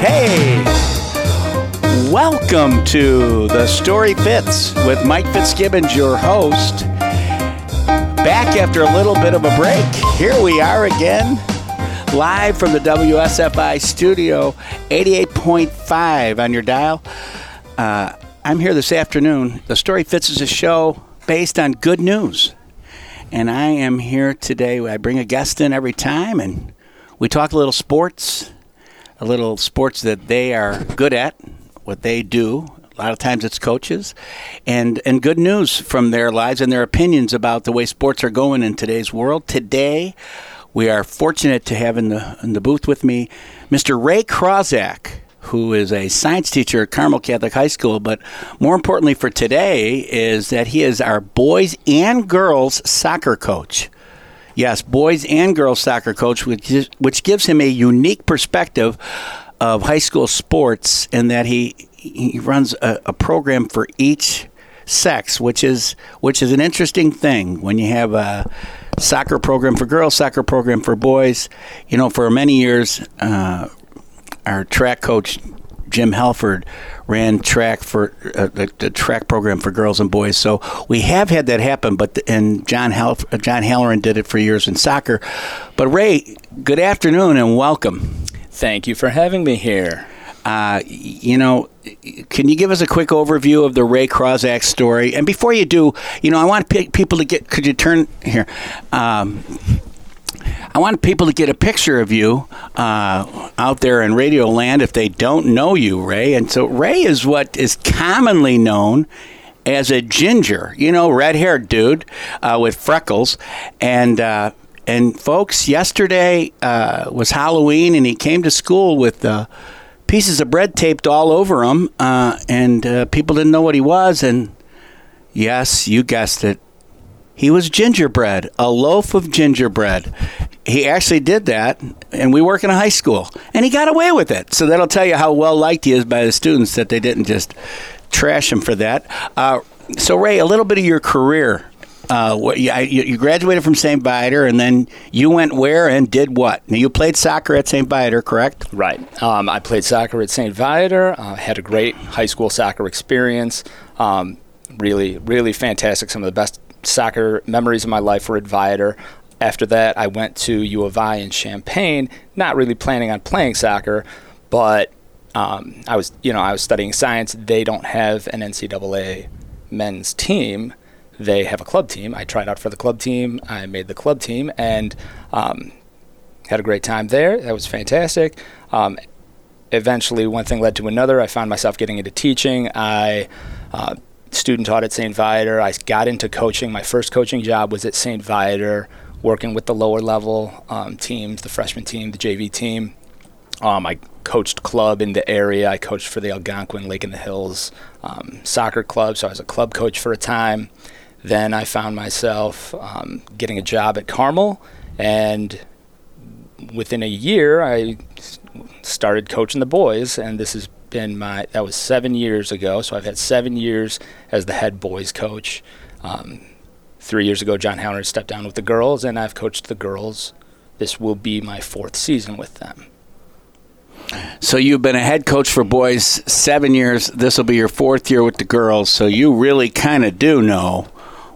Hey, welcome to The Story Fits with Mike Fitzgibbons, your host. Back after a little bit of a break. Here we are again, live from the WSFI studio, 88.5 on your dial. Uh, I'm here this afternoon. The Story Fits is a show based on good news. And I am here today. I bring a guest in every time, and we talk a little sports, a little sports that they are good at, what they do. A lot of times it's coaches, and and good news from their lives and their opinions about the way sports are going in today's world. Today, we are fortunate to have in the in the booth with me, Mr. Ray Krawczak who is a science teacher at Carmel Catholic High School. But more importantly for today is that he is our boys and girls soccer coach. Yes, boys and girls soccer coach, which, is, which gives him a unique perspective of high school sports in that he he runs a, a program for each sex, which is which is an interesting thing when you have a soccer program for girls, soccer program for boys. You know, for many years, uh, our track coach Jim Halford ran track for uh, the, the, track program for girls and boys. So we have had that happen, but the, and John Hal, uh, John Halloran did it for years in soccer. But Ray, good afternoon and welcome. Thank you for having me here. Uh, you know, can you give us a quick overview of the Ray Krawczak story? And before you do, you know, I want people to get. Could you turn here? Um, I want people to get a picture of you uh, out there in Radio Land if they don't know you, Ray. And so Ray is what is commonly known as a ginger, you know, red haired dude uh, with freckles. And, uh, and folks, yesterday uh, was Halloween, and he came to school with uh, pieces of bread taped all over him, uh, and people didn't know what he was. And yes, you guessed it he was gingerbread, a loaf of gingerbread. He actually did that, and we work in a high school, and he got away with it. So that'll tell you how well liked he is by the students that they didn't just trash him for that. Uh, so, Ray, a little bit of your career. Uh, what, you, you, graduated from St. Viator, and then you went where and did what? Now, you played soccer at St. Viator, correct? Right. Um, I played soccer at St. Viator. Uh, had a great high school soccer experience. Um, really, really fantastic. Some of the best soccer memories of my life were at Viator. After that, I went to U of I in Champaign, not really planning on playing soccer, but um, I was, you know, I was studying science. They don't have an NCAA men's team. They have a club team. I tried out for the club team. I made the club team and um, had a great time there. That was fantastic. Um, eventually, one thing led to another. I found myself getting into teaching. I uh, student taught at St. Viator. I got into coaching. My first coaching job was at St. Viator, working with the lower level um, teams, the freshman team, the JV team. Um, I coached club in the area. I coached for the Algonquin Lake in the Hills um, soccer club, so I was a club coach for a time. Then I found myself um, getting a job at Carmel, and within a year, I started coaching the boys, and this has been my that was seven years ago. So I've had seven years as the head boys coach. Um, three years ago, John Howard stepped down with the girls, and I've coached the girls. This will be my fourth season with them. So you've been a head coach for boys seven years. This will be your fourth year with the girls. So you really kind of do know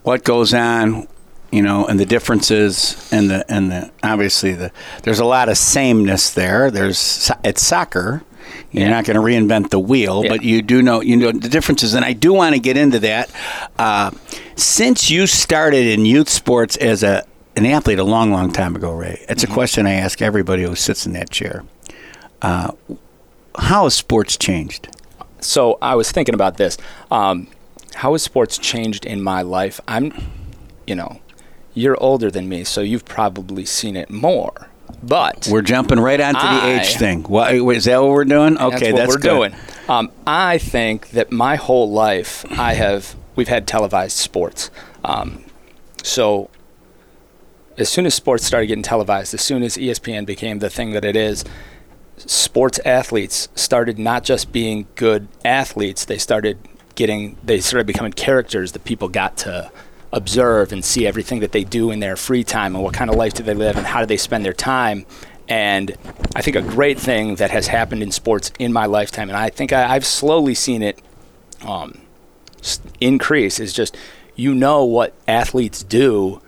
what goes on, you know, and the differences and the and the obviously the there's a lot of sameness there. There's it's soccer, you're yeah. not going to reinvent the wheel, yeah. but you do know you know the differences, and I do want to get into that. Uh, since you started in youth sports as a an athlete a long, long time ago, Ray, it's mm-hmm. a question I ask everybody who sits in that chair. Uh, how has sports changed? So I was thinking about this. Um, how has sports changed in my life? I'm, you know, you're older than me, so you've probably seen it more. But we're jumping right onto I, the age thing. What, is that what we're doing? Okay, that's what that's we're good. doing. Um, I think that my whole life, I have we've had televised sports. Um, so as soon as sports started getting televised, as soon as ESPN became the thing that it is, sports athletes started not just being good athletes; they started getting they started becoming characters that people got to observe and see everything that they do in their free time and what kind of life do they live and how do they spend their time. And I think a great thing that has happened in sports in my lifetime, and I think I, have slowly seen it um, increase, is just you know what athletes do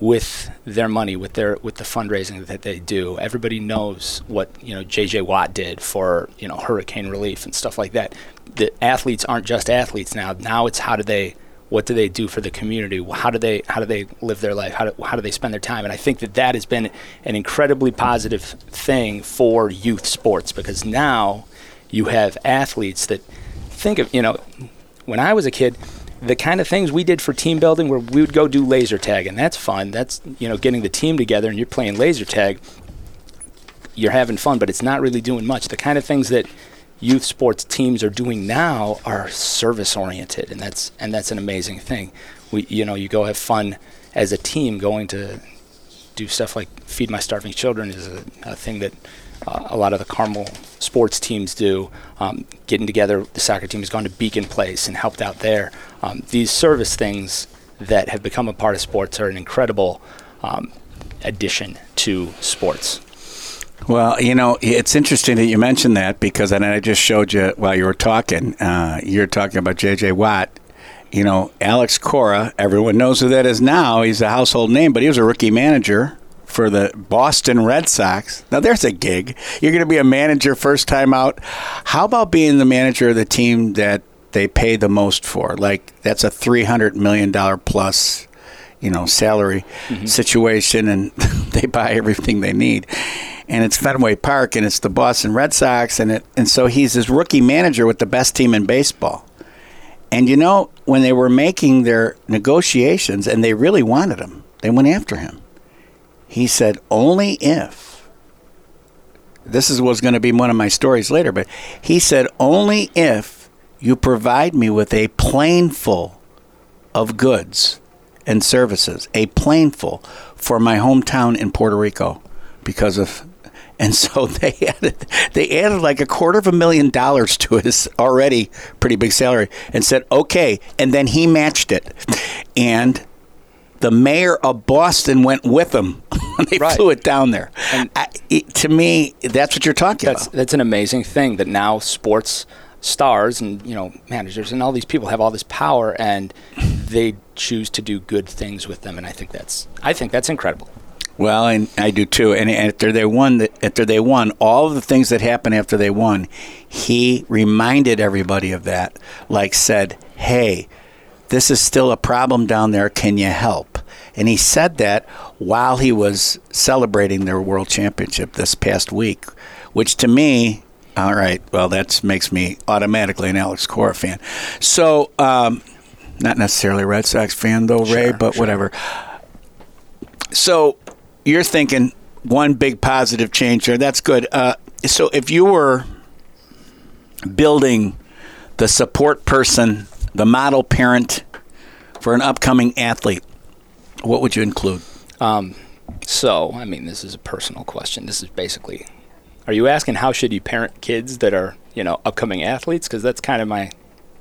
with their money, with their with the fundraising that they do. Everybody knows what you know J.J. Watt did for you know hurricane relief and stuff like that. The athletes aren't just athletes now. Now it's how do they what do they do for the community? How do they how do they live their life? How do, how do they spend their time? And I think that that has been an incredibly positive thing for youth sports because now you have athletes that think of you know when I was a kid the kind of things we did for team building where we would go do laser tag and that's fun that's you know getting the team together and you're playing laser tag you're having fun but it's not really doing much the kind of things that youth sports teams are doing now are service oriented and that's and that's an amazing thing we you know you go have fun as a team going to do stuff like feed my starving children is a, a thing that uh, a lot of the Carmel sports teams do. Um, getting together, the soccer team has gone to Beacon Place and helped out there. Um, these service things that have become a part of sports are an incredible um, addition to sports. Well, you know, it's interesting that you mentioned that because and I just showed you while you were talking. Uh, you're talking about J.J. Watt. You know, Alex Cora, everyone knows who that is now. He's a household name, but he was a rookie manager for the Boston Red Sox. Now, there's a gig. You're going to be a manager first time out. How about being the manager of the team that they pay the most for? Like, that's a $300 million plus, you know, salary mm-hmm. situation, and they buy everything they need. And it's Fenway Park, and it's the Boston Red Sox, and it, and so he's his rookie manager with the best team in baseball. And you know, when they were making their negotiations, and they really wanted him, they went after him he said, only if, this is what's going to be one of my stories later, but he said, only if you provide me with a plane full of goods and services, a plane full for my hometown in Puerto Rico because of and so they added they added like a quarter of a million dollars to his already pretty big salary and said okay and then he matched it and the mayor of Boston went with him when they right. flew it down there. I, it, to me, that's what you're talking that's, about. That's an amazing thing that now sports stars and you know managers and all these people have all this power and they choose to do good things with them and I think that's I think that's incredible. Well, and I do too. And after they won, after they won, all of the things that happened after they won, he reminded everybody of that. Like said, "Hey, this is still a problem down there. Can you help? And he said that while he was celebrating their world championship this past week, which to me, all right, well, that makes me automatically an Alex Cora fan. So, um, not necessarily a Red Sox fan, though, Ray, sure, but sure. whatever. So, you're thinking one big positive change there. That's good. Uh, so, if you were building the support person the model parent for an upcoming athlete, what would you include? Um, so, I mean, this is a personal question. This is basically, are you asking how should you parent kids that are, you know, upcoming athletes? Because that's kind of my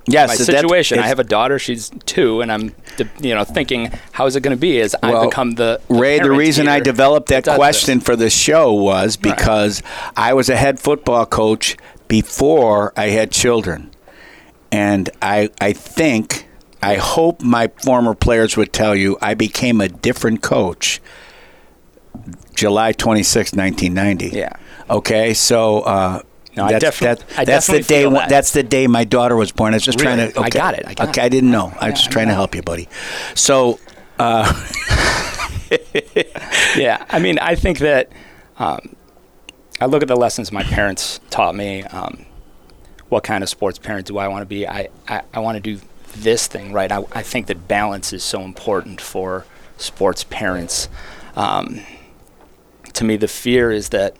yes, my situation. I have a daughter; she's two, and I'm, you know, thinking how is it going to be as well, I become the, the Ray. The reason I developed that question this. for the show was because right. I was a head football coach before I had children. And I, I think, I hope my former players would tell you I became a different coach July 26, 1990. Yeah. Okay, so uh, no, that's, that, that's the day. That. That's the day my daughter was born. I was just really? trying to. Okay. I got it. I got okay, it. I didn't know. I was just trying to help you, buddy. So, uh, yeah, I mean, I think that um, I look at the lessons my parents taught me. Um, what kind of sports parent do I want to be? I, I, I want to do this thing right. I, I think that balance is so important for sports parents. Um, to me, the fear is that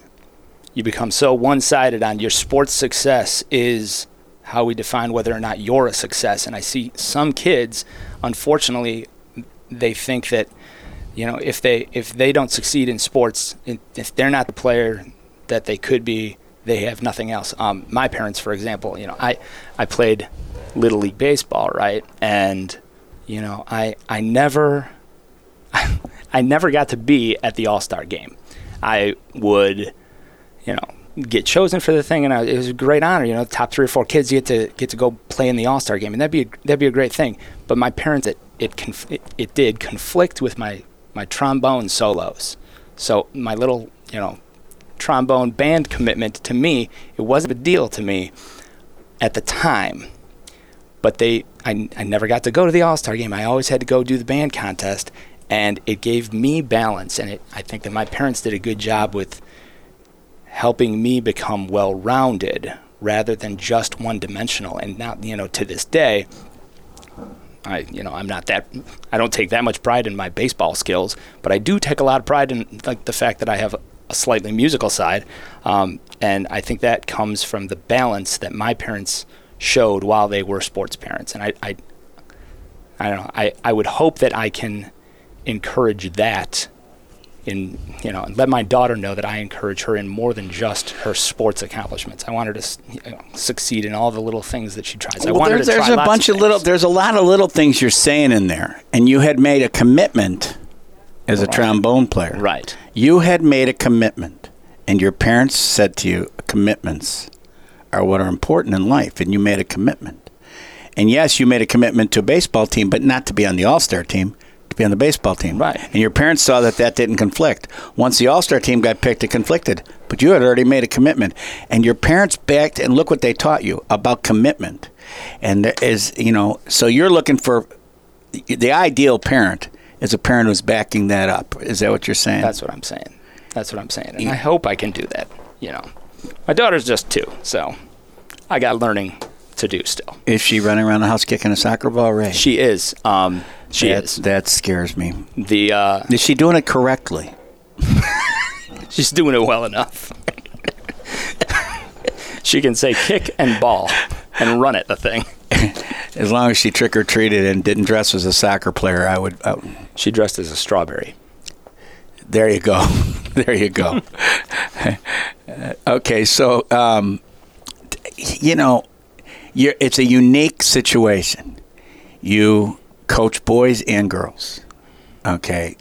you become so one sided on your sports success is how we define whether or not you're a success. And I see some kids, unfortunately, they think that you know if they if they don't succeed in sports, if they're not the player that they could be, they have nothing else. Um, my parents, for example, you know, I, I played little league baseball, right? And you know, I I never I never got to be at the All Star game. I would you know, get chosen for the thing, and I, it was a great honor. You know, top three or four kids get to get to go play in the All Star game, and that'd be a, that'd be a great thing. But my parents, it it, conf- it it did conflict with my my trombone solos. So my little, you know, trombone band commitment to me, it wasn't a deal to me at the time. But they, I, I never got to go to the All Star game. I always had to go do the band contest, and it gave me balance. And it, I think that my parents did a good job with helping me become well rounded rather than just one dimensional. And now, you know, to this day, I, you know, I'm not that, I don't take that much pride in my baseball skills, but I do take a lot of pride in like the fact that I have a slightly musical side, um, and I think that comes from the balance that my parents showed while they were sports parents, and I, I, I don't know, I, I would hope that I can encourage that in you know let my daughter know that I encourage her in more than just her sports accomplishments. I want her to you know, succeed in all the little things that she tries. I well, want there's, her to there's a bunch of, of little there's a lot of little things you're saying in there and you had made a commitment as a trombone player right. you had made a commitment and your parents said to you commitments are what are important in life and you made a commitment and yes you made a commitment to a baseball team but not to be on the all-star team to be on the baseball team Right. and your parents saw that that didn't conflict once the all-star team got picked it conflicted but you had already made a commitment and your parents backed and look what they taught you about commitment and there is you know so you're looking for the ideal parent is a parent who's backing that up is that what you're saying That's what I'm saying. That's what I'm saying. And I hope I can do that. You know, my daughter's just two, so I got learning to do still. Is she running around the house kicking a soccer ball, Ray? She is. Um, she that, is. That scares me. The uh, Is she doing it correctly? she's doing it well enough. she can say kick and ball and run at The thing. As long as she trick or treated and didn't dress as a soccer player, I would. I, She dressed as a strawberry. there you go. there you go. okay, so um, you know, you're, it's a unique situation. You coach boys and girls. Okay,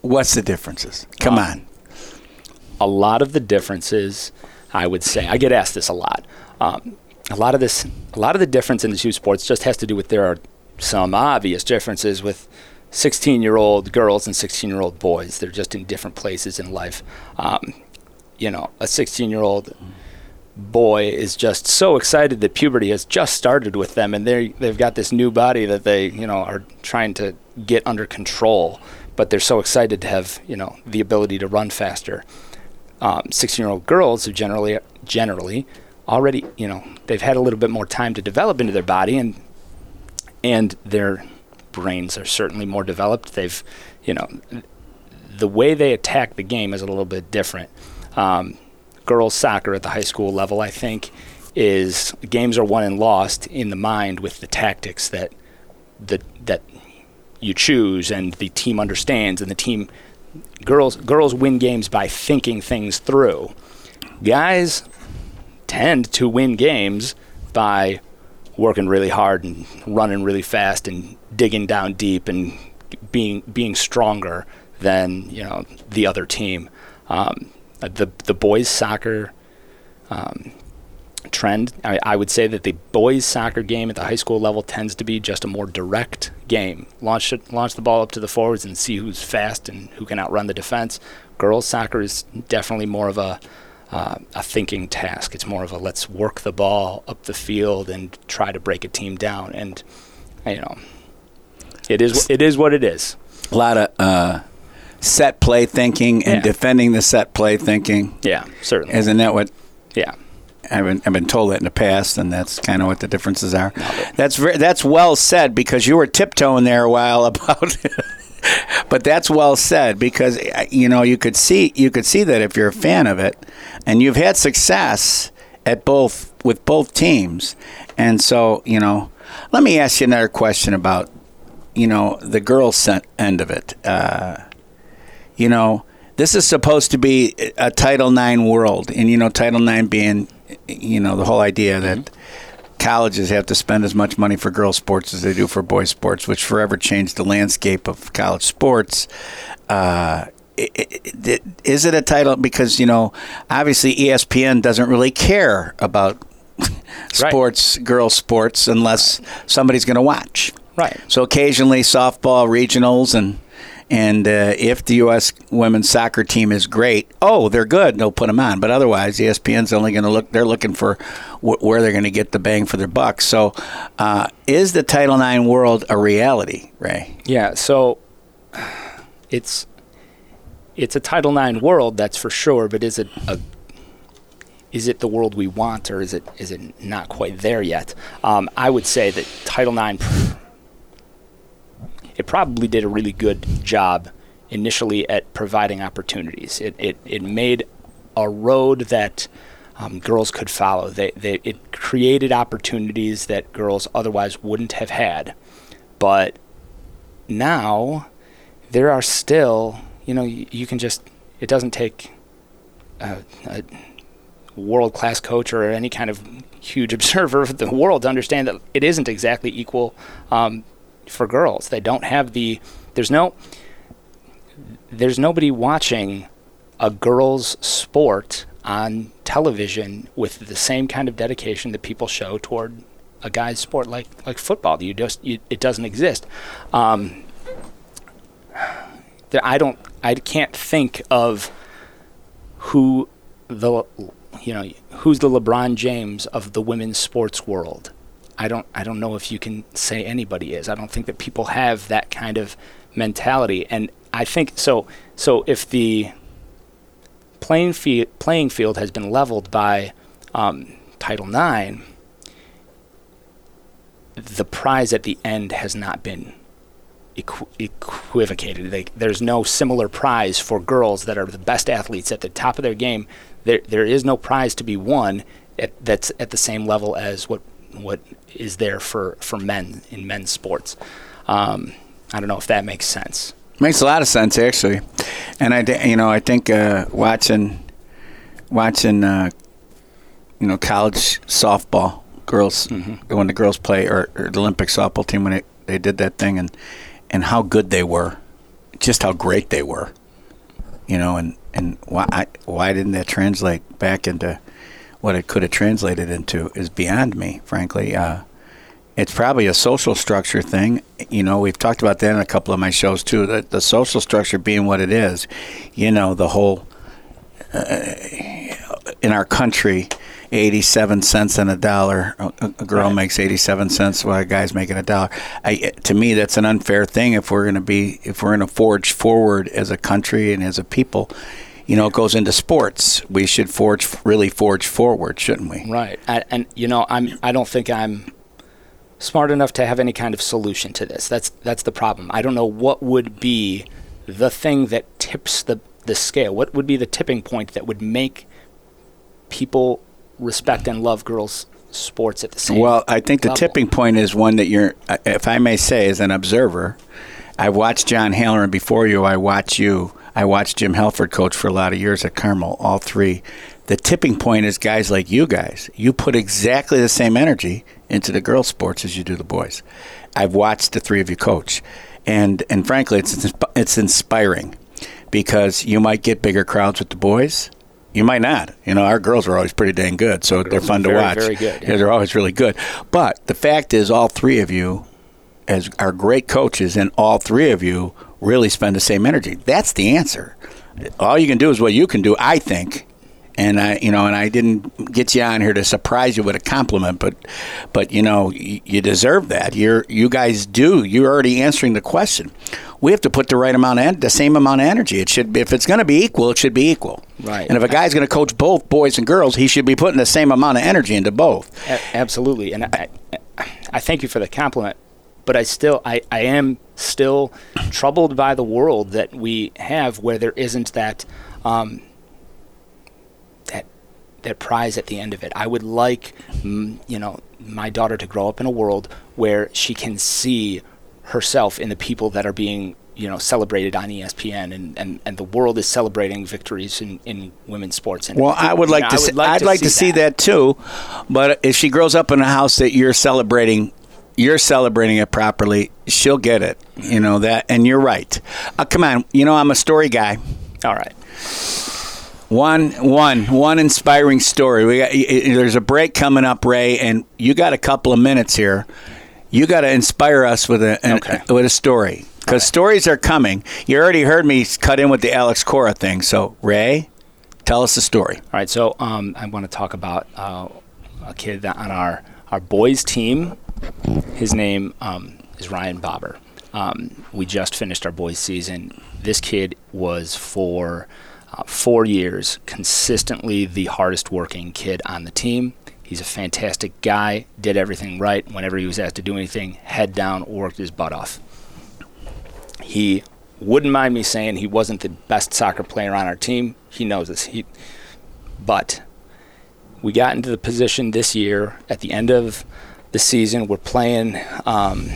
what's the differences? Come Uh, on. a lot of the differences, I would say, I get asked this a lot. Um, a lot of this, a lot of the difference in the two sports just has to do with there are some obvious differences with 16-year-old girls and 16-year-old boys. They're just in different places in life. Um, you know, a 16-year-old boy is just so excited that puberty has just started with them, and they they've got this new body that they you know are trying to get under control. But they're so excited to have you know the ability to run faster. Um, 16-year-old girls have generally generally already you know they've had a little bit more time to develop into their body and and their brains are certainly more developed. They've you know the way they attack the game is a little bit different. Um, girls soccer at the high school level, I think, is games are won and lost in the mind with the tactics that the that you choose and the team understands and the team girls girls win games by thinking things through. Guys tend to win games by working really hard and running really fast and digging down deep and being being stronger than you know the other team. Um, the the boys soccer um, trend, I, I would say that the boys soccer game at the high school level tends to be just a more direct game. Launch it, launch the ball up to the forwards and see who's fast and who can outrun the defense. Girls soccer is definitely more of a uh, a thinking task. It's more of a let's work the ball up the field and try to break a team down. And you know, it is it is what it is. A lot of uh, set play thinking and Yeah. defending the set play thinking. Yeah, certainly. Isn't that what yeah, I've been, I've been told that in the past, and that's kind of what the differences are. That's very, that's well said because you were tiptoeing there a while about, but that's well said because uh, you know you could see you could see that if you're a fan of it, and you've had success at both with both teams, and so you know, let me ask you another question about you know the girls' end of it. Uh, you know, this is supposed to be a Title IX world, and you know, Title IX being, you know, the whole idea that colleges have to spend as much money for girls' sports as they do for boys' sports, which forever changed the landscape of college sports. Uh, is it a title because you know obviously ESPN doesn't really care about sports, right. girls sports, unless somebody's going to watch. Right. So occasionally softball regionals and and uh, if the U.S. women's soccer team is great, oh, they're good. They'll put them on. But otherwise, ESPN's only going to look. They're looking for wh- where they're going to get the bang for their buck. So, uh, is the Title IX world a reality, Ray? Yeah. So, it's it's a Title IX world, that's for sure. But is it a is it the world we want, or is it is it not quite there yet? Um, I would say that Title IX it probably did a really good job initially at providing opportunities. It, it, it made a road that um, girls could follow. They, they, it created opportunities that girls otherwise wouldn't have had. But now there are still, you know, you, you can just, it doesn't take a, a world class coach or any kind of huge observer of the world to understand that it isn't exactly equal um, for girls. They don't have the there's no there's nobody watching a girls sport on television with the same kind of dedication that people show toward a guy's sport like like football. You just you, it doesn't exist. Um, I don't I can't think of who the you know who's the LeBron James of the women's sports world. I don't I don't know if you can say anybody is. I don't think that people have that kind of mentality, and I think so. So if the playing field playing field has been leveled by um, Title IX, the prize at the end has not been equ- equivocated. They, there's no similar prize for girls that are the best athletes at the top of their game. There, there is no prize to be won at, that's at the same level as what what is there for, for men in men's sports. Um, I don't know if that makes sense. Makes a lot of sense actually, and I you know I think uh, watching watching uh, you know college softball girls mm-hmm. when the girls play or, or, the Olympic softball team when they, they did that thing and and how good they were, just how great they were, you know, and and why why didn't that translate back into what it could have translated into is beyond me, frankly. Uh, it's probably a social structure thing. You know, we've talked about that in a couple of my shows too. The, the social structure being what it is, you know, the whole uh, in our country, eighty-seven cents on a dollar. A, a girl right. makes eighty-seven cents while a guy's making a dollar. I, to me, that's an unfair thing. If we're going to be, if we're going to forge forward as a country and as a people, you know, it goes into sports. We should forge, really forge forward, shouldn't we? Right. And, and you know, I'm. I don't think I'm smart enough to have any kind of solution to this. That's that's the problem. I don't know what would be the thing that tips the the scale. What would be the tipping point that would make people respect and love girls sports at the same well i think level. the tipping point is one that you're if i may say as an observer I've watched john halloran before you i watch you I watched Jim Halford coach for a lot of years at Carmel, all three. The tipping point is guys like you guys. You put exactly the same energy into the girls' sports as you do the boys. I've watched the three of you coach, and and frankly, it's it's inspiring because you might get bigger crowds with the boys. You might not. You know, our girls are always pretty dang good, so they're fun very, to watch. Very good. Yeah. yeah, they're always really good. But the fact is, all three of you, as are great coaches, and all three of you really spend the same energy. That's the answer. All you can do is what you can do, I think. And I, you know, and I didn't get you on here to surprise you with a compliment, but, but you know, you, you deserve that. You're, you guys do. You're already answering the question. We have to put the right amount of, the same amount of energy. It should be, if it's going to be equal, it should be equal. Right. And if a guy's going to coach both boys and girls, he should be putting the same amount of energy into both. A- absolutely. And I, I thank you for the compliment but I still I, I am still troubled by the world that we have where there isn't that um, that that prize at the end of it. I would like mm, you know my daughter to grow up in a world where she can see herself in the people that are being you know celebrated on ESPN and, and, and the world is celebrating victories in, in women's sports. And well, I would like know, to. See, like I'd to like see to see that. that too, but if she grows up in a house that you're celebrating you're celebrating it properly, she'll get it. You know that, and you're right. Uh, come on, you know I'm a story guy. All right. One, one, one inspiring story. We got, there's a break coming up, Ray, and you got a couple of minutes here. You got to inspire us with a an, Okay. with a story because stories are coming. You already heard me cut in with the Alex Cora thing. So, Ray, tell us the story. All right, so um, I want to talk about uh, a kid that on our, our boys team. His name um, is Ryan Bobber. Um, we just finished our boys season. This kid was for uh, four years consistently the hardest working kid on the team. He's a fantastic guy, did everything right. Whenever he was asked to do anything, head down, worked his butt off. He wouldn't mind me saying he wasn't the best soccer player on our team. He knows this. He, but we got into the position this year at the end of the season. We're playing. Um,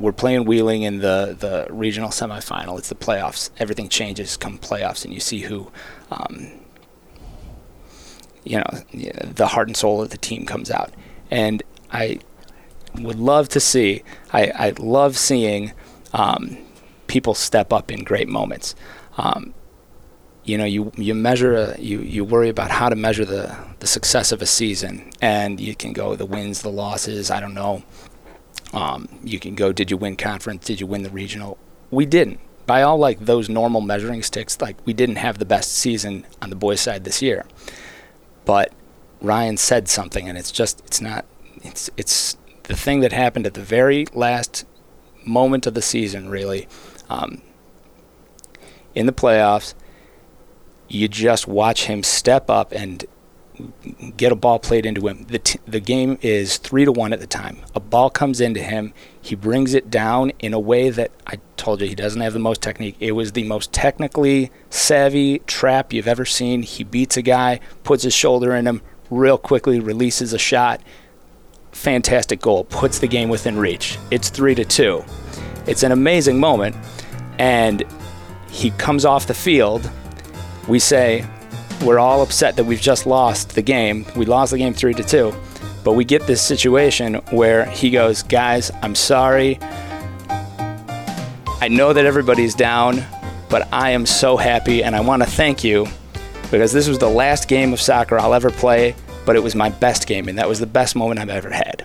we're- playing Wheeling in the, the regional semifinal. It's the playoffs. Everything changes come playoffs, and you see who, um, you know, the heart and soul of the team comes out. And I would love to see. I, I love seeing um, people step up in great moments. Um, you know, you you measure a, you you worry about how to measure the the success of a season, and you can go the wins, the losses. I don't know. Um, you can go, did you win conference? Did you win the regional? We didn't. By all like those normal measuring sticks, like we didn't have the best season on the boys' side this year. But Ryan said something, and it's just it's not it's it's the thing that happened at the very last moment of the season, really. Um, in the playoffs, you just watch him step up and get a ball played into him. The, t- the game is three to one at the time. A ball comes into him. He brings it down in a way that I told you he doesn't have the most technique. It was the most technically savvy trap you've ever seen. He beats a guy, puts his shoulder in him real quickly, releases a shot. Fantastic goal. Puts the game within reach. It's three to two. It's an amazing moment. And he comes off the field. We say, we're all upset that we've just lost the game. We lost the game three to two, but we get this situation where he goes, "Guys, I'm sorry. I know that everybody's down, but I am so happy, and I want to thank you because this was the last game of soccer I'll ever play, but it was my best game, and that was the best moment I've ever had."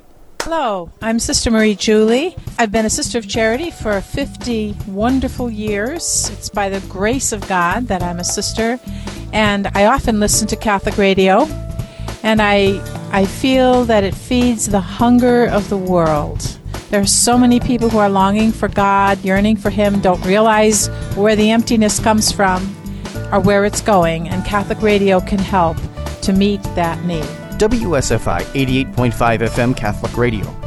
Hello, I'm Sister Marie Julie. I've been a sister of charity for 50 wonderful years. It's by the grace of God that I'm a sister, and I often listen to Catholic radio, and I I feel that it feeds the hunger of the world. There are so many people who are longing for God, yearning for Him, don't realize where the emptiness comes from or where it's going, and Catholic radio can help to meet that need. WSFI 88.5 FM Catholic Radio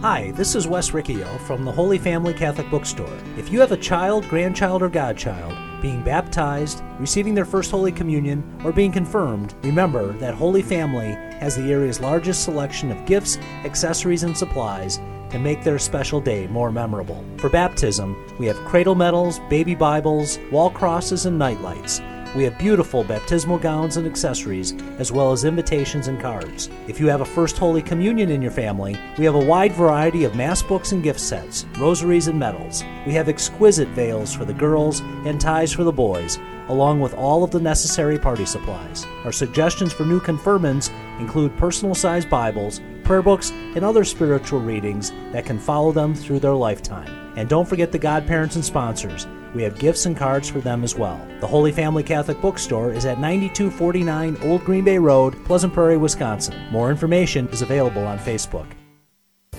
Hi, this is Wes Riccio from the Holy Family Catholic Bookstore. If you have a child, grandchild, or godchild being baptized, receiving their first Holy Communion, or being confirmed, remember that Holy Family has the area's largest selection of gifts, accessories, and supplies to make their special day more memorable. For baptism, we have cradle medals, baby Bibles, wall crosses, and nightlights. We have beautiful baptismal gowns and accessories, as well as invitations and cards. If you have a First Holy Communion in your family, we have a wide variety of Mass books and gift sets, rosaries, and medals. We have exquisite veils for the girls and ties for the boys, along with all of the necessary party supplies. Our suggestions for new confirmants include personal sized Bibles, prayer books, and other spiritual readings that can follow them through their lifetime. And don't forget the godparents and sponsors. We have gifts and cards for them as well. The Holy Family Catholic Bookstore is at 9249 Old Green Bay Road, Pleasant Prairie, Wisconsin. More information is available on Facebook.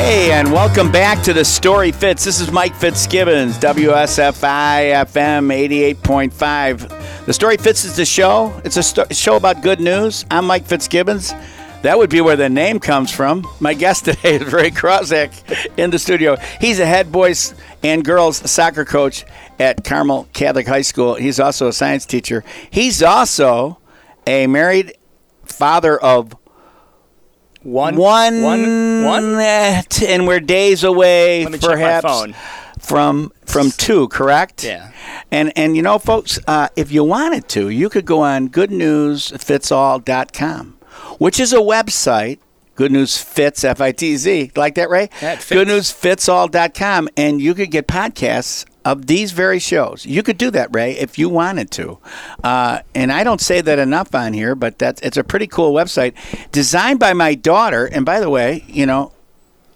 Hey, and welcome back to the Story Fits. This is Mike Fitzgibbons, WSFI FM 88.5. The Story Fits is the show. It's a sto- show about good news. I'm Mike Fitzgibbons. That would be where the name comes from. My guest today is Ray Krawczak in the studio. He's a head boys and girls soccer coach at Carmel Catholic High School. He's also a science teacher. He's also a married father of One, one, one, one. and we're days away, Let me check my perhaps, phone. from from two. Correct? Yeah. And and you know, folks, uh, if you wanted to, you could go on GoodNewsFitsAll.com, which is a website. Good News Fits F I T Z. Like that, Ray? It fits. GoodNewsFitsAll.com, and you could get podcasts of these very shows. You could do that, Ray, if you wanted to. Uh, and I don't say that enough on here, but that's it's a pretty cool website designed by my daughter. And by the way, you know,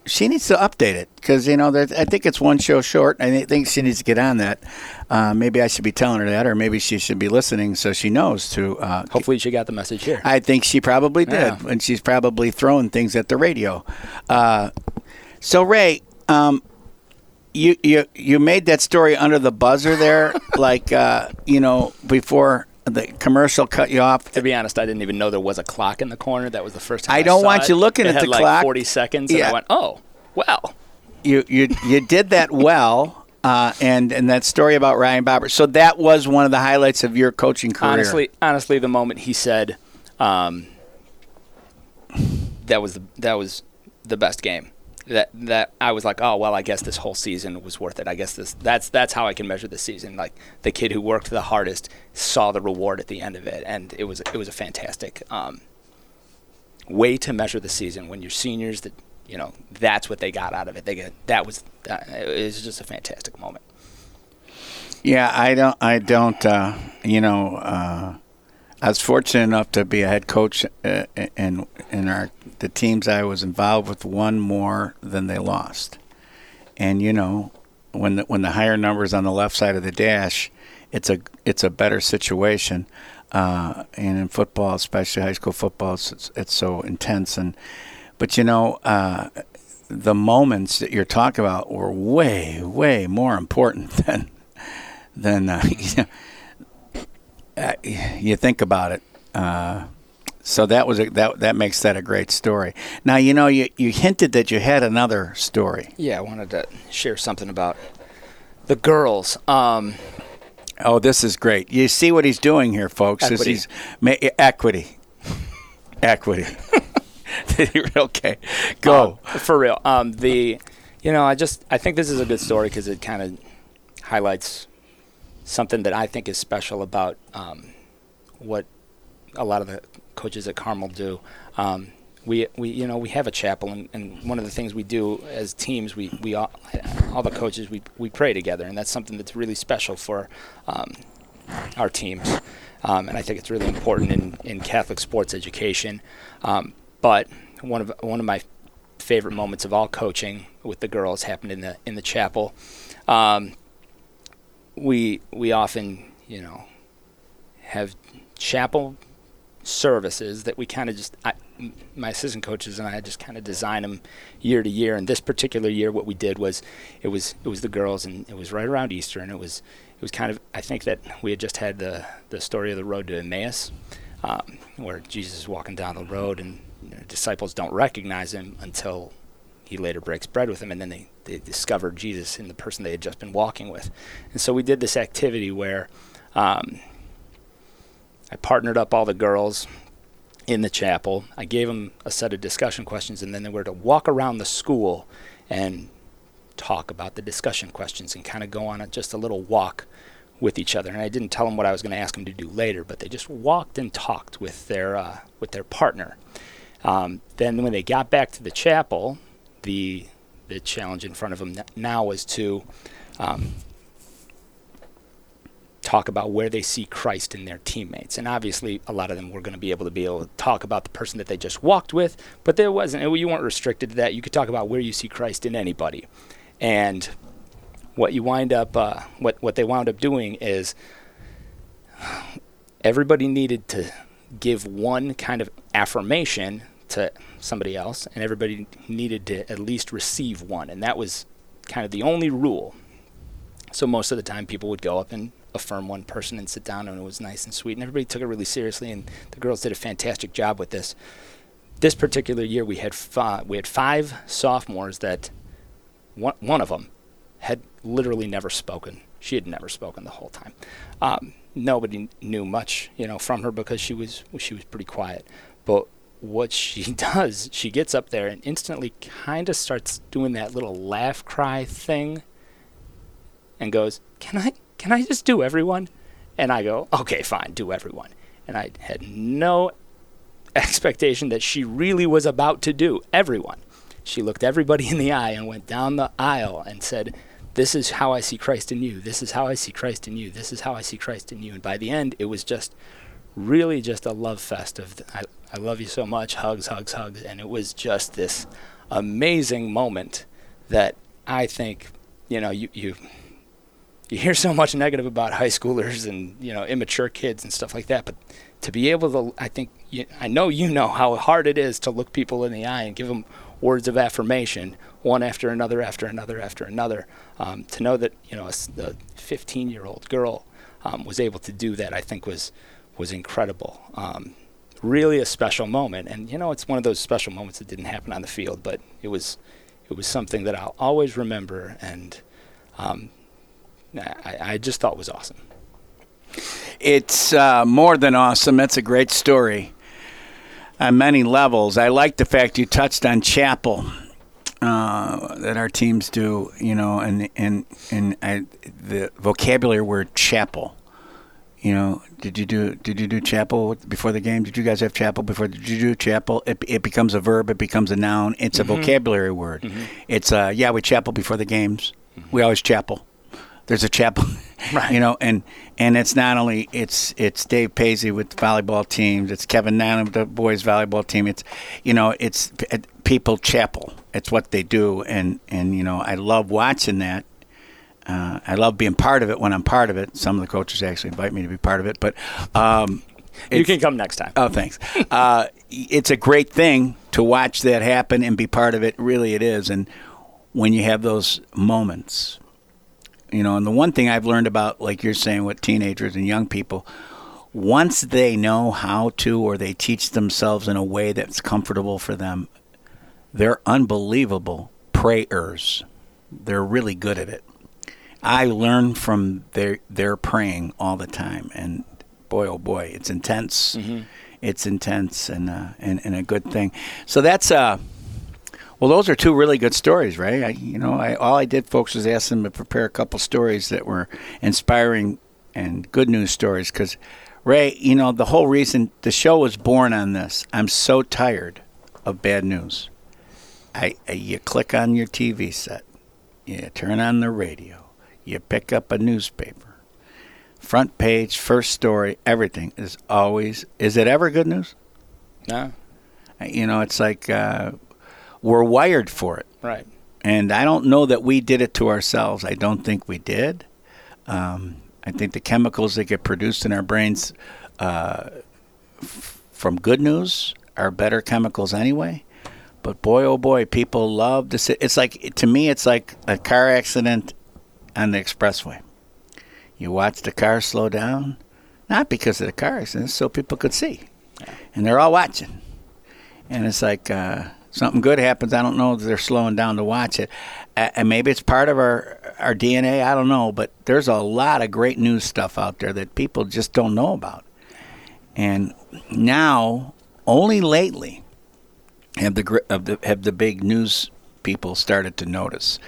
she needs to update it because you know I think it's one show short. I think she needs to get on that. Uh, maybe I should be telling her that, or maybe she should be listening so she knows to. Uh, Hopefully, she got the message here. I think she probably did, Yeah. and she's probably throwing things at the radio. Uh, so Ray, um, you you you made that story under the buzzer there, like uh, you know before the commercial cut you off. to be honest, I didn't even know there was a clock in the corner. That was the first time. I don't want it. you looking It at had the like clock. Forty seconds, and Yeah. I went, "Oh, well." you you you did that well. Uh, and and that story about Ryan Bobber. So that was one of the highlights of your coaching career. Honestly, honestly, the moment he said, um, "That was the that was the best game," that that I was like, "Oh well, I guess this whole season was worth it. I guess this that's that's how I can measure the season. Like the kid who worked the hardest saw the reward at the end of it, and it was it was a fantastic um, way to measure the season when your seniors that you know that's what they got out of it. They get that was that, it was just a fantastic moment. Yeah, I don't. I don't. Uh, you know, uh, I was fortunate enough to be a head coach, uh, in in our the teams I was involved with won more than they lost, and you know, when the, when the higher numbers on the left side of the dash, it's a it's a better situation. Uh, and in football, especially high school football, it's, it's, so intense. And but you know, uh, the moments that you're talking about were way way more important than than uh, you, know, uh, you think about it. Uh, so that was a, that that makes that a great story. Now you know you, you hinted that you had another story. Yeah, I wanted to share something about the girls. Um, Oh, this is great. You see what he's doing here, folks? is Equity. he's ma- equity, equity. okay, go. uh, for real. Um, the, you know, I just I think this is a good story because it kind of highlights something that I think is special about um, what a lot of the coaches at Carmel do. Um, we, we you know we have a chapel and, and one of the things we do as teams we, we all, all the coaches we, we pray together and that's something that's really special for um, our teams. Um, and I think it's really important in, in Catholic sports education. Um, but one of one of my favorite moments of all coaching with the girls happened in the in the chapel. Um, we we often you know have chapel services that we kind of just I, my assistant coaches and I just kind of design them year to year. And this particular year, what we did was it was it was the girls, and it was right around Easter, and it was it was kind of I think that we had just had the the story of the road to Emmaus, um, where Jesus is walking down the road, and you know, disciples don't recognize him until he later breaks bread with them, and then they they discovered Jesus in the person they had just been walking with, and so we did this activity where. Um, I partnered up all the girls in the chapel. I gave them a set of discussion questions, and then they were to walk around the school and talk about the discussion questions and kind of go on a, just a little walk with each other. And I didn't tell them what I was going to ask them to do later, but they just walked and talked with their uh, with their partner. Um, then when they got back to the chapel, the the challenge in front of them now was to um, talk about where they see Christ in their teammates. And obviously, a lot of them were going to be able to be able to talk about the person that they just walked with, but there wasn't, you weren't restricted to that. You could talk about where you see Christ in anybody. And what you wind up, uh, what, what they wound up doing is everybody needed to give one kind of affirmation to somebody else, and everybody needed to at least receive one. And that was kind of the only rule. So most of the time, people would go up and affirm one person and sit down, and it was nice and sweet. And everybody took it really seriously, and the girls did a fantastic job with this. This particular year, we had five, we had five sophomores that one one of them had literally never spoken. She had never spoken the whole time. Um, nobody knew much, you know, from her because she was she was pretty quiet. But what she does, she gets up there and instantly kind of starts doing that little laugh cry thing and goes, "Can I can I just do everyone?" And I go, "Okay, fine, do everyone." And I had no expectation that she really was about to do everyone. She looked everybody in the eye and went down the aisle and said, This is how I see Christ in you. This is how I see Christ in you. This is how I see Christ in you. And by the end, it was just really just a love fest of, I, I love you so much, hugs, hugs, hugs. And it was just this amazing moment that I think, you know, you, you, you hear so much negative about high schoolers and, you know, immature kids and stuff like that. But to be able to, I think, you, I know you know how hard it is to look people in the eye and give them words of affirmation, one after another, after another, after another. Um, to know that you know a 15 year old girl um, was able to do that, I think was was incredible. Um, really a special moment, and you know it's one of those special moments that didn't happen on the field, but it was it was something that I'll always remember, and um, I, I just thought was awesome. It's uh, more than awesome. That's a great story on many levels. I like the fact you touched on chapel. Uh, that our teams do, you know, and and and I, the vocabulary word chapel. You know, did you do did you do chapel before the game? Did you guys have chapel before? Did you do chapel? It, it becomes a verb. It becomes a noun. It's a mm-hmm. vocabulary word. Mm-hmm. It's uh yeah we chapel before the games. Mm-hmm. We always chapel. There's a chapel. right. you know, and and it's not only it's it's Dave Paisley with the volleyball teams, it's Kevin Nana with the boys volleyball team. It's you know it's people chapel. It's what they do, and and you know I love watching that. Uh, I love being part of it when I'm part of it. Some of the coaches actually invite me to be part of it, but um, you can come next time. Oh, thanks. uh, it's a great thing to watch that happen and be part of it. Really, it is. And when you have those moments, you know, and the one thing I've learned about, like you're saying, with teenagers and young people, once they know how to or they teach themselves in a way that's comfortable for them, they're unbelievable prayers. They're really good at it. I learn from their their praying all the time, and boy, oh boy, it's intense. Mm-hmm. It's intense and, uh, and and a good thing. So that's uh, well, those are two really good stories, right? I, you know, I, all I did, folks, was ask them to prepare a couple stories that were inspiring and good news stories. Because, Ray, you know, the whole reason the show was born on this. I'm so tired of bad news. I, I you click on your TV set, you turn on the radio, you pick up a newspaper, front page, first story, everything is always. Is it ever good news? No. You know, it's like. Uh, we're wired for it. Right. And I don't know that we did it to ourselves. I don't think we did. Um, I think the chemicals that get produced in our brains uh, f- from good news are better chemicals anyway. But boy, oh boy, people love to sit. It's like, to me, it's like a car accident on the expressway. You watch the car slow down, not because of the car accident, so people could see. And they're all watching. And it's like, uh, something good happens, I don't know if they're slowing down to watch it. and maybe it's part of our our DNA. I don't know, but there's a lot of great news stuff out there that people just don't know about. And now, only lately, have the of the have the big news people started to notice.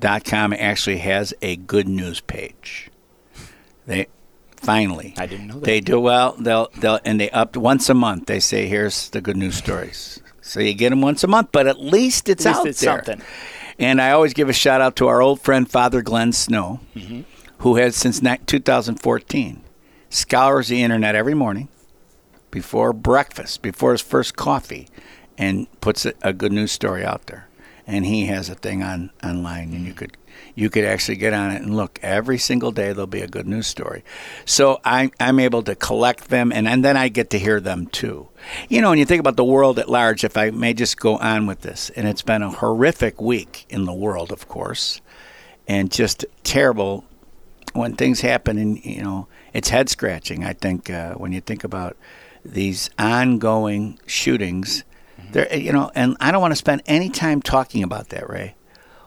MSN.com actually has a good news page. They finally. I didn't know that. They do well. They'll they'll and they up once a month. They say here's the good news stories. So you get them once a month, but at least it's At least out it's there. something. And I always give a shout out to our old friend Father Glenn Snow, Mm-hmm. who has since 2014 scours the internet every morning before breakfast, before his first coffee, and puts a good news story out there. And he has a thing on online, and you could you could actually get on it and look every single day. There'll be a good news story. So I, I'm able to collect them, and, and then I get to hear them too. You know, when you think about the world at large, if I may just go on with this, and it's been a horrific week in the world, of course, and just terrible when things happen and you know it's head scratching i think uh, when you think about these ongoing shootings there you know and i don't want to spend any time talking about that ray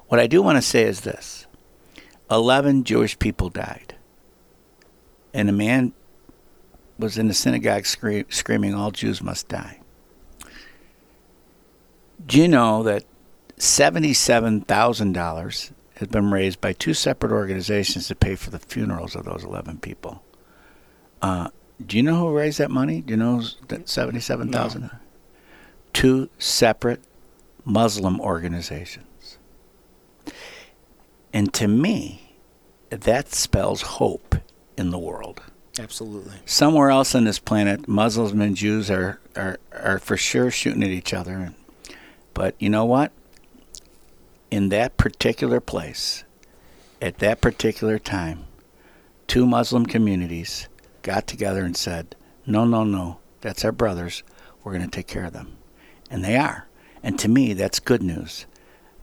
what i do want to say is this 11 jewish people died and a man was in the synagogue scree- screaming all jews must die do you know that $77,000 has been raised by two separate organizations to pay for the funerals of those 11 people. Uh, do you know who raised that money? Do you know that 77,000? Two separate Muslim organizations. And to me, that spells hope in the world Absolutely. somewhere else on this planet, Muslims and Jews are, are, are for sure shooting at each other. But you know what? In that particular place, at that particular time, two Muslim communities got together and said, no, no, no, that's our brothers. We're going to take care of them. And they are. And to me, that's good news.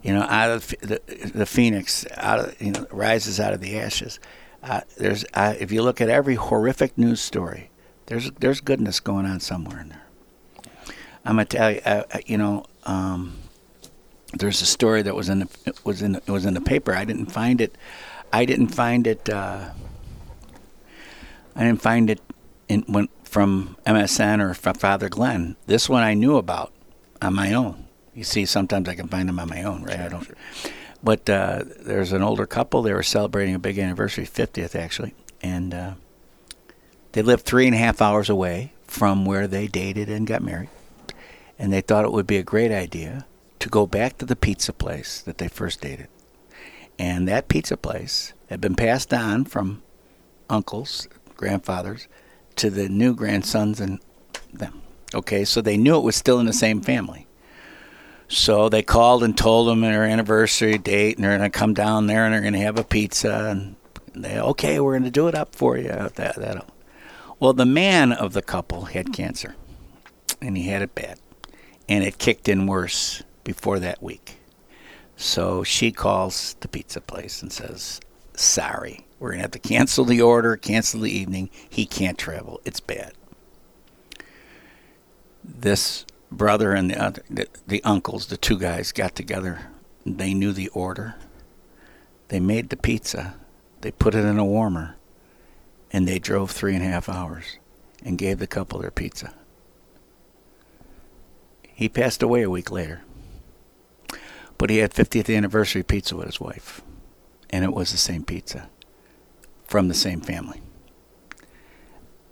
You know, out of the, the phoenix, out of, you know, rises out of the ashes. Uh, there's, uh, if you look at every horrific news story, there's there's goodness going on somewhere in there. I'm gonna tell you, uh, you know, um, there's a story that was in the it was in it was in the paper. I didn't find it. I didn't find it. Uh, I didn't find it in when from MSN or from Father Glenn. This one I knew about on my own. You see, sometimes I can find them on my own, right? I don't. But uh, there's an older couple. They were celebrating a big anniversary, 50th actually, and uh, they lived three and a half hours away from where they dated and got married. And they thought it would be a great idea to go back to the pizza place that they first dated. And that pizza place had been passed on from uncles, grandfathers, to the new grandsons and them. Okay, so they knew it was still in the same family. So they called and told them their anniversary date, and they're going to come down there and they're going to have a pizza. And they, okay, we're going to do it up for you. That, that. Uh, well, the man of the couple had cancer, and he had it bad, and it kicked in worse before that week. So she calls the pizza place and says, "Sorry, we're going to have to cancel the order, cancel the evening. He can't travel. It's bad." This brother and the, other, the the uncles, the two guys, got together. They knew the order. They made the pizza. They put it in a warmer, and they drove three and a half hours, and gave the couple their pizza. He passed away a week later, but he had 50th anniversary pizza with his wife, and it was the same pizza from the same family.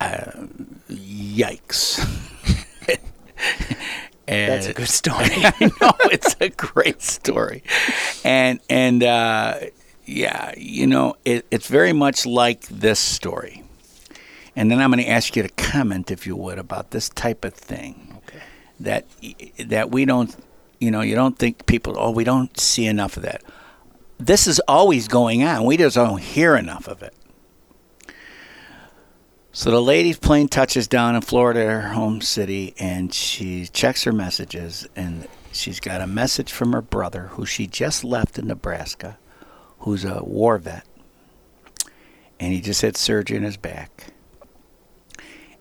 Uh, yikes. And That's a good story. I know it's a great story, and and uh, yeah, you know it, it's very much like this story. And then I'm going to ask you to comment, if you would, about this type of thing. Okay. That that we don't, you know, you don't think people. Oh, we don't see enough of that. This is always going on. We just don't hear enough of it. So the lady's plane touches down in Florida, her home city, and she checks her messages, and she's got a message from her brother, who she just left in Nebraska, who's a war vet, and he just had surgery in his back,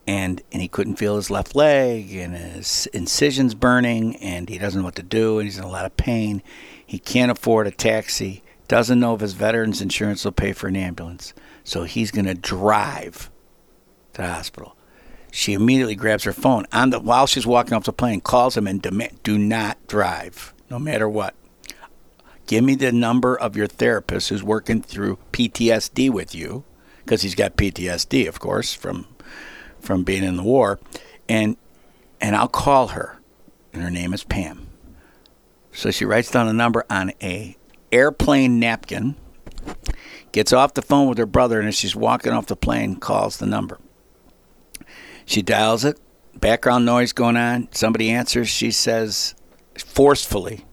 and and he couldn't feel his left leg, and his incision's burning, and he doesn't know what to do, and he's in a lot of pain. He can't afford a taxi, doesn't know if his veterans insurance will pay for an ambulance, so he's going to drive to the hospital. She immediately grabs her phone on the while she's walking off the plane, calls him and demand, "Do not drive, no matter what. Give me the number of your therapist who's working through PTSD with you, because he's got PTSD, of course, from from being in the war, and and I'll call her, and her name is Pam. So she writes down a number on a airplane napkin, gets off the phone with her brother, and as she's walking off the plane, calls the number. She dials it, background noise going on. Somebody answers. She says forcefully,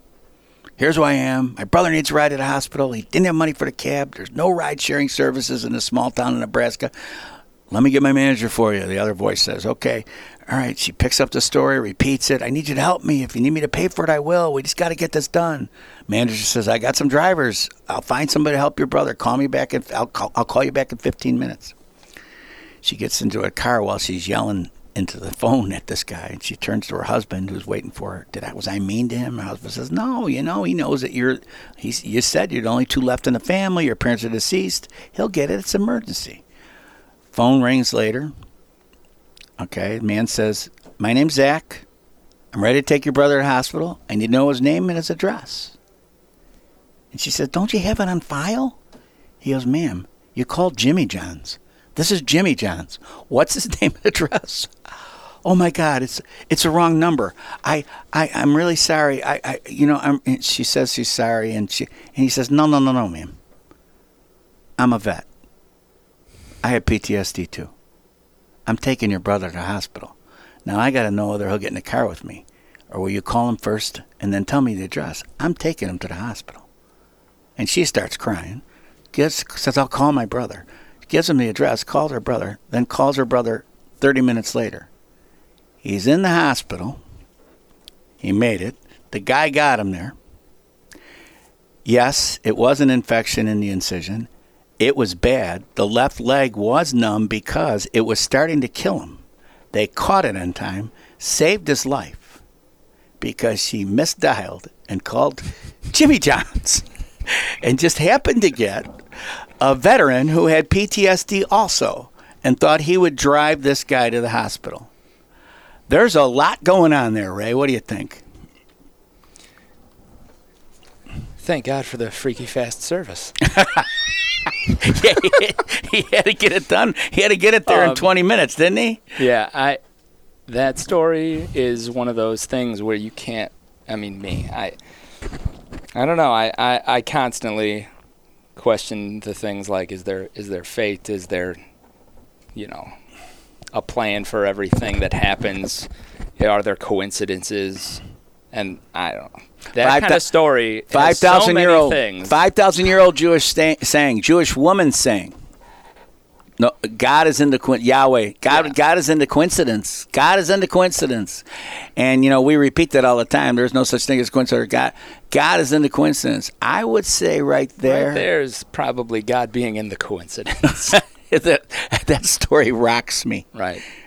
Here's who I am. My brother needs a ride to the hospital. He didn't have money for the cab. There's no ride sharing services in this small town in Nebraska. Let me get my manager for you. The other voice says, Okay. All right. She picks up the story, repeats it. I need you to help me. If you need me to pay for it, I will. We just got to get this done. Manager says, I got some drivers. I'll find somebody to help your brother. Call me back. In, I'll, call, I'll call you back in 15 minutes. She gets into a car while she's yelling into the phone at this guy, and she turns to her husband, who's waiting for her. Did I was I mean to him? Her husband says, "No, you know, he knows that you're. He's. You said you're the only two left in the family. Your parents are deceased. He'll get it. It's emergency." Phone rings later. Okay, man says, "My name's Zach. I'm ready to take your brother to hospital. I need to know his name and his address." And she says, "Don't you have it on file?" He goes, "Ma'am, you called Jimmy John's." This is Jimmy John's. What's his name and address? Oh my God, it's it's a wrong number. I, I I'm really sorry. I, I you know I'm. She says she's sorry, and she and he says no no no no ma'am. I'm a vet. I have PTSD too. I'm taking your brother to the hospital. Now I got to know whether he'll get in the car with me, or will you call him first and then tell me the address? I'm taking him to the hospital. And she starts crying. Gets, says I'll call my brother gives him the address, calls her brother, then calls her brother 30 minutes later. He's in the hospital. He made it. The guy got him there. Yes, it was an infection in the incision. It was bad. The left leg was numb because it was starting to kill him. They caught it in time, saved his life because she misdialed and called Jimmy John's and just happened to get a veteran who had PTSD also and thought he would drive this guy to the hospital. There's a lot going on there, Ray. What do you think? Thank God for the freaky fast service. yeah, he, he, had to get it done. He had to get it there um, in 20 minutes, didn't he? Yeah, I. That story is one of those things where you can't. I mean, me. I. I don't know. I, I, I constantly question the things like is there is there fate? Is there you know a plan for everything that happens? Are there coincidences? And i don't know. That five kind of story 5000 so year old things. 5000 year old jewish sta- saying jewish woman saying no, God is into co- Yahweh. God, yeah. God is into coincidence. God is into coincidence, and you know we repeat that all the time. There's no such thing as coincidence. God, God is into coincidence. I would say right there. Right there's probably God being in the coincidence. that that story rocks me.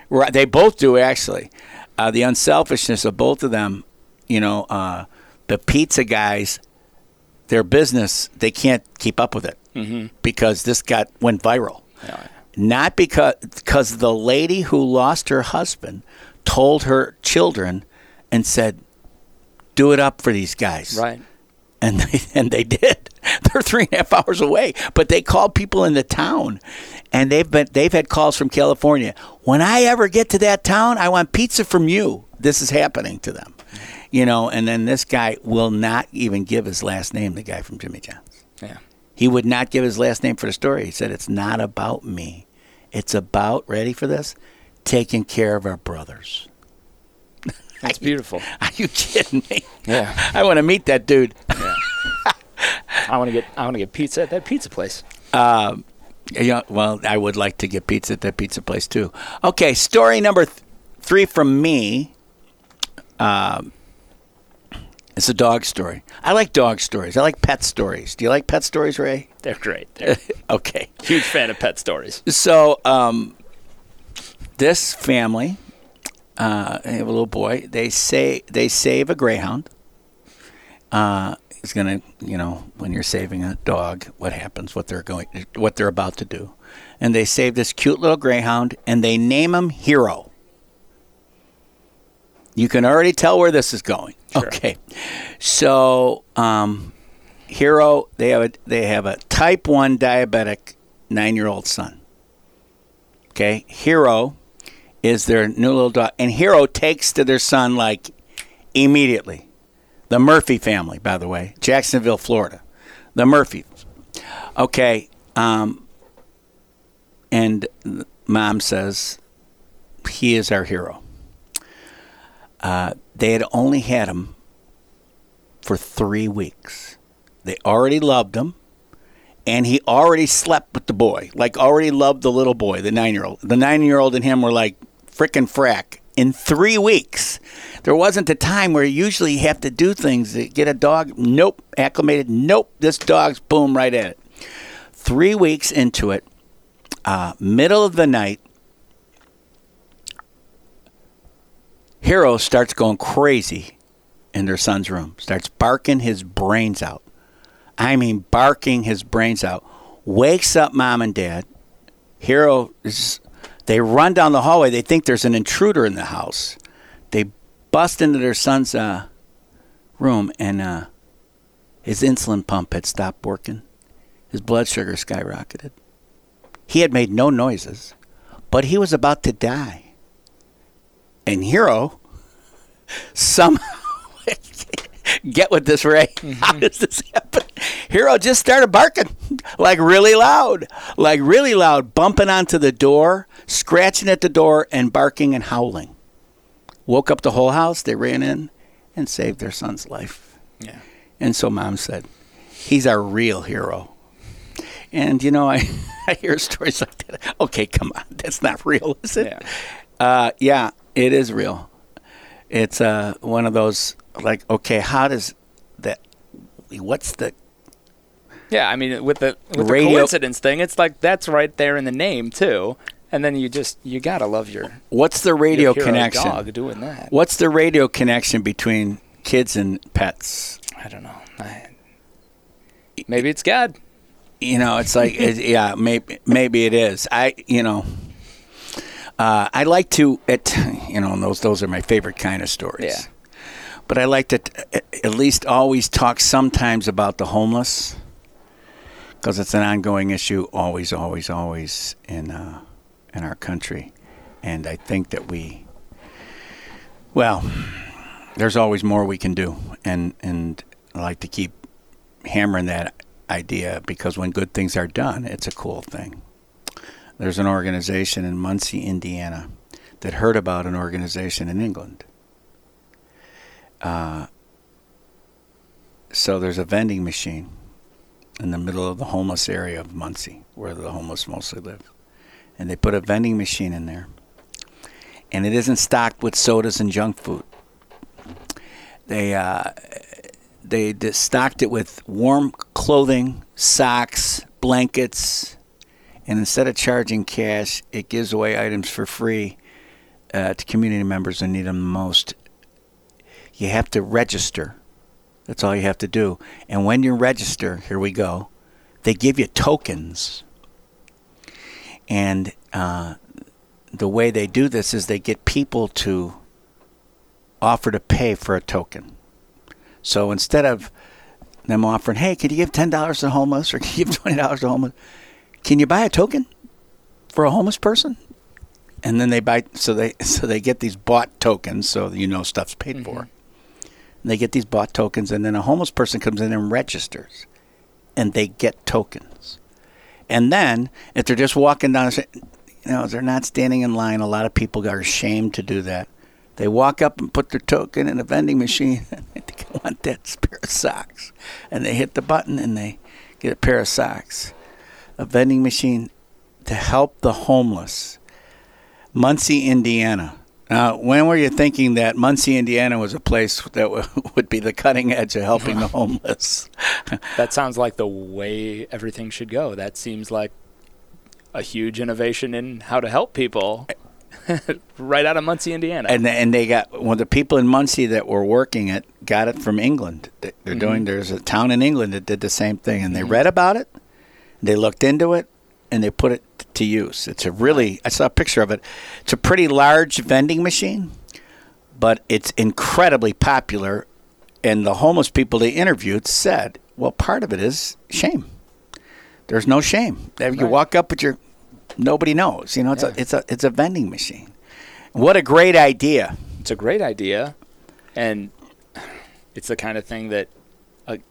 Right. They both do actually. Uh, the unselfishness of both of them. You know, uh, the pizza guys, their business, they can't keep up with it mm-hmm. because this got went viral. Yeah not because because the lady who lost her husband told her children and said, "Do it up for these guys." Right. And they, and they did. They're three and a half hours away, but they called people in the town, and they've been they've had calls from California. When I ever get to that town, I want pizza from you. This is happening to them, you know. And then this guy will not even give his last name. The guy from Jimmy John's. Yeah. He would not give his last name for the story. He said, It's not about me. It's about, ready for this? Taking care of our brothers. That's beautiful. Are you kidding me? Yeah. I want to meet that dude. Yeah. I want to get I want to get pizza at that pizza place. Um, yeah, well, I would like to get pizza at that pizza place too. Okay, story number th- three from me. Um, it's a dog story. I like dog stories. I like pet stories. Do you like pet stories, Ray? They're great. They're okay. Huge fan of pet stories. So, um, this family, uh, they have a little boy. They say they save a greyhound. Uh, it's gonna, you know, when you're saving a dog, what happens? What they're going, what they're about to do, and they save this cute little greyhound, and they name him Hero. You can already tell where this is going. Sure. Okay, so um, Hero, they have a they have a type one diabetic nine year old son. Okay, Hero is their new little dog, and Hero takes to their son like immediately. The Murphy family, by the way, Jacksonville, Florida. The Murphys. Okay, um, and mom says he is our hero. Uh, they had only had him for three weeks. They already loved him, and he already slept with the boy. Like already loved the little boy, the nine year old. The nine year old and him were like frickin' frack in three weeks. There wasn't a time where you usually have to do things to get a dog. Nope, acclimated. Nope, this dog's boom right at it. Three weeks into it, uh, middle of the night, Hero starts going crazy in their son's room, starts barking his brains out. I mean, barking his brains out. Wakes up mom and dad. Hero is, they run down the hallway. They think there's an intruder in the house. They bust into their son's uh, room, and uh, his insulin pump had stopped working. His blood sugar skyrocketed. He had made no noises, but he was about to die. And Hero somehow get with this, Ray. How does this happen? Hero just started barking like really loud, like really loud, bumping onto the door, scratching at the door, and barking and howling. Woke up the whole house. They ran in and saved their son's life. Yeah. And so mom said, He's our real hero. And, you know, I, I hear stories like that. Okay, come on. That's not real, is it? Yeah. Uh, yeah, it is real. It's uh, one of those, like, okay, how does that, what's the, Yeah, I mean, with the with Radio- the coincidence thing, it's like that's right there in the name too. And then you just you gotta love your, what's the radio connection? dog doing that. What's the radio connection between kids and pets? I don't know. I, maybe it's God. you know it's like it, yeah maybe maybe it is i you know uh, i like to you know and those those are my favorite kind of stories Yeah. but i like to t- at least always talk sometimes about the homeless because it's an ongoing issue always always always in uh, in our country and i think that we well there's always more we can do and and i like to keep hammering that idea because when good things are done, it's a cool thing. There's an organization in Muncie, Indiana, that heard about an organization in England. Uh, so there's a vending machine in the middle of the homeless area of Muncie, where the homeless mostly live. And they put a vending machine in there. And it isn't stocked with sodas and junk food. They uh, they stocked it with warm clothing, socks, blankets, and instead of charging cash, it gives away items for free uh, to community members who need them the most. You have to register. That's all you have to do. And when you register, here we go, they give you tokens. And uh, the way they do this is they get people to offer to pay for a token. So instead of them offering, hey, can you give ten dollars to homeless or can you give twenty dollars to homeless? Can you buy a token for a homeless person? And then they buy so they so they get these bought tokens so you know stuff's paid for. Mm-hmm. And they get these bought tokens and then a homeless person comes in and registers and they get tokens. And then if they're just walking down the you know, they're not standing in line. A lot of people are ashamed to do that. They walk up and put their token in a vending machine. and they think, I want that pair of socks. And they hit the button and they get a pair of socks. A vending machine to help the homeless. Muncie, Indiana. Now, when were you thinking that Muncie, Indiana was a place that w- would be the cutting edge of helping the homeless? That sounds like the way everything should go. That seems like a huge innovation in how to help people. right out of Muncie, Indiana. and and they got well the people in Muncie that were working it got it from England. They- They're mm-hmm. doing there's a town in England that did the same thing, and they mm-hmm. read about it, they looked into it, and they put it to use. It's a really I saw a picture of it. It's a pretty large vending machine, but it's incredibly popular. And the homeless people they interviewed said, "Well, part of it is shame. There's no shame. You Right. walk up with your nobody knows. You know, it's Yeah. a it's a it's a vending machine. What a great idea! it's a great idea, and it's the kind of thing that, like,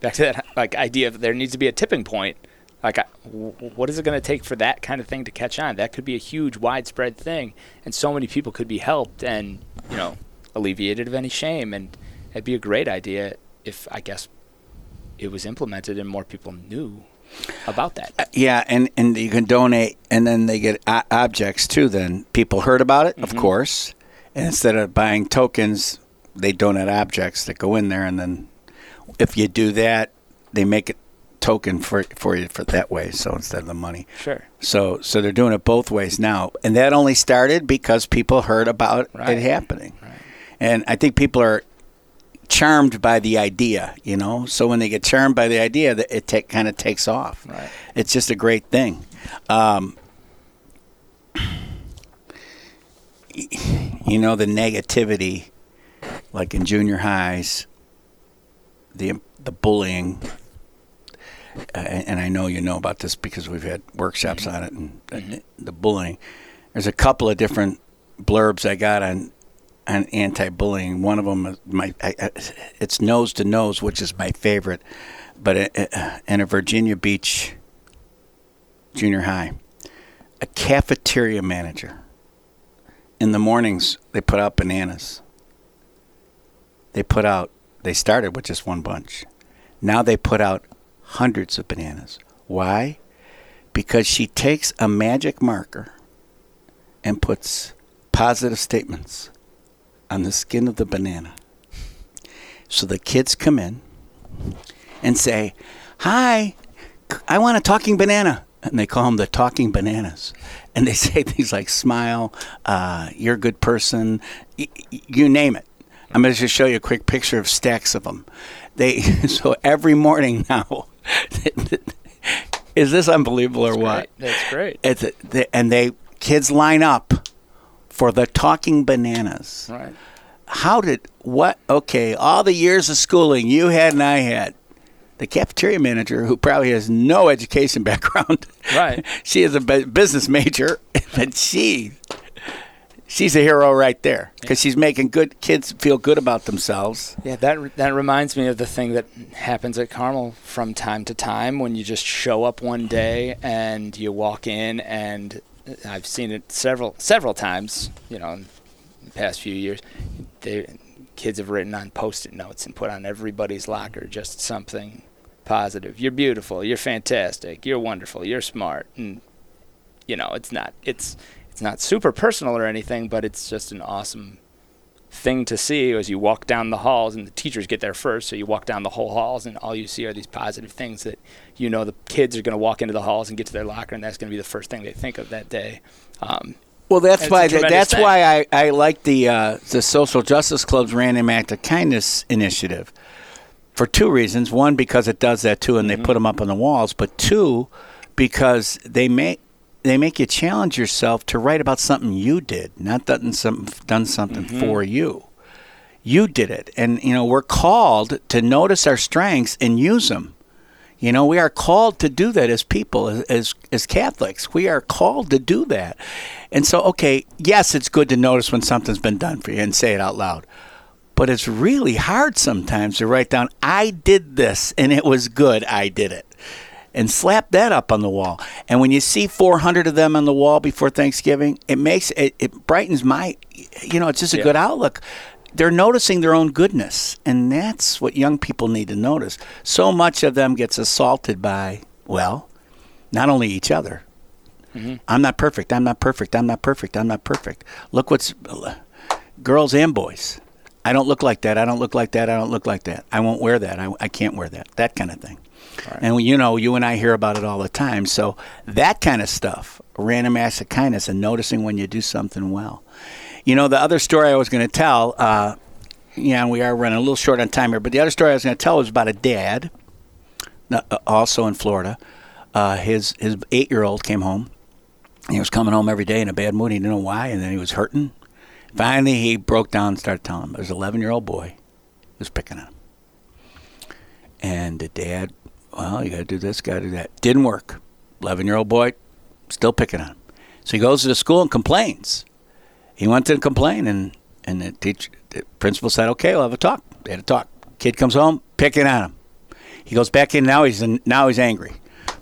back to that like idea of there needs to be a tipping point. Like, I- w- what is it going to take for that kind of thing to catch on? That could be a huge, widespread thing, and so many people could be helped and you know alleviated of any shame. And it'd be a great idea if I guess it was implemented and more people knew about that. Uh, yeah, and and you can donate, and then they get o- objects too. Then people heard about it, of mm-hmm. course, and instead of buying tokens, they donate objects that go in there, and then if you do that, they make it token for for you for that way. So instead of the money. Sure. So so they're doing it both ways now, and that only started because people heard about Right. it happening, and I think people are charmed by the idea, you know. So when they get charmed by the idea, that it ta- kind of takes off. Right. It's just a great thing. Um, you know the negativity, like in junior highs, the the bullying uh, and I know you know about this because we've had workshops on it and uh, the bullying. There's a couple of different blurbs I got on on anti-bullying. One of them is my I, I, it's nose to nose, which is my favorite. But uh, in a Virginia Beach junior high, a cafeteria manager. In the mornings, they put out bananas. They put out. They started with just one bunch. Now they put out hundreds of bananas. Why? Because she takes a magic marker and puts positive statements on the skin of the banana. So the kids come in and say, Hi, I want a talking banana. And they call them the talking bananas. And they say things like, Smile, uh, you're a good person, y- y- you name it. I'm going to just show you a quick picture of stacks of them. They so every morning now, is this unbelievable or what? Great. That's great. It's a, they, and they kids line up for the talking bananas. Right. How did what? Okay, all the years of schooling you had and I had. The cafeteria manager, who probably has no education background, Right. she is a business major, but she, she's a hero right there because she's making good kids feel good about themselves. Yeah, that that reminds me of the thing that happens at Carmel from time to time when you just show up one day and you walk in and uh, I've seen it several several times, you know, in the past few years. They kids have written on post-it notes and put on everybody's locker just something positive. You're beautiful, you're fantastic, you're wonderful, you're smart and you know, it's not it's it's not super personal or anything, but it's just an awesome thing to see as you walk down the halls and the teachers get there first so you walk down the whole halls and all you see are these positive things that you know the kids are going to walk into the halls and get to their locker and that's going to be the first thing they think of that day um, Well, that's why that's thing. why I, I like the uh, the social justice club's random act of kindness initiative for two reasons. One, because it does that too, and they put them up on the walls. But two, because they make they make you challenge yourself to write about something you did, not done something done something mm-hmm. for you. You did it, and you know we're called to notice our strengths and use them. You know, we are called to do that as people, as as Catholics. We are called to do that. And so, okay, yes, it's good to notice when something's been done for you and say it out loud. But it's really hard sometimes to write down, I did this and it was good. I did it. And slap that up on the wall. And when you see 400 of them on the wall before Thanksgiving, it makes it, it brightens my, you know, it's just a Yeah. good outlook. They're noticing their own goodness. And that's what young people need to notice. So much of them gets assaulted by, well, not only each other. Mm-hmm. I'm not perfect. I'm not perfect. I'm not perfect. I'm not perfect. Look what's girls and boys. I don't look like that. I don't look like that. I don't look like that. I won't wear that. I, I can't wear that. That kind of thing. And you know, you and I hear about it all the time. So that kind of stuff, random acts of kindness, and noticing when you do something well. You know, the other story I was going to tell. Uh, yeah, we are running a little short on time here, but the other story I was going to tell was about a dad, uh, also in Florida. Uh, his his eight year old came home. He was coming home every day in a bad mood. He didn't know why, and then he was hurting. Finally, he broke down and started telling him. There's an 11 year old boy was picking on him. And the dad, well, you got to do this, got to do that. Didn't work. 11 year old boy still picking on him. So he goes to the school and complains. He went to complain, and and the teacher, the principal said, "Okay, we'll have a talk." They had a talk. Kid comes home, picking on him. He goes back in. Now he's now he's angry.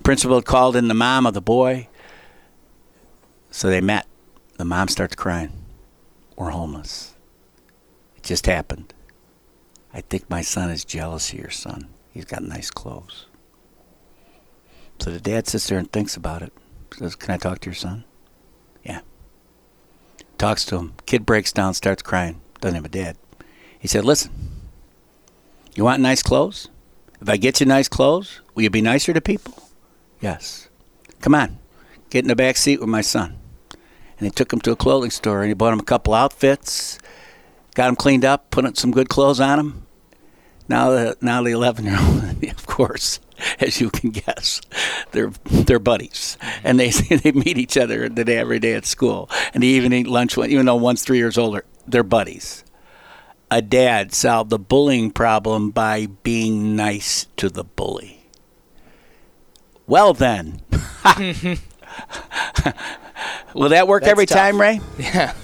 Principal called in the mom of the boy. So they met. The mom starts crying. We're homeless. It just happened. I think my son is jealous of your son. He's got nice clothes. So the dad sits there and thinks about it. Says, Can I talk to your son? Yeah. Talks to him. Kid breaks down, starts crying. Doesn't have a dad. He said, Listen, you want nice clothes? If I get you nice clothes, will you be nicer to people? Yes. Come on, get in the back seat with my son. And he took him to a clothing store and he bought him a couple outfits, got him cleaned up, put some good clothes on him. Now the now the eleven year old, of course, as you can guess, they're they're buddies, and they they meet each other the day every day at school, and they even eat lunch. Even though one's three years older, they're buddies. A dad solved the bullying problem by being nice to the bully. Well then, will that work That's every tough. time, Ray? Yeah.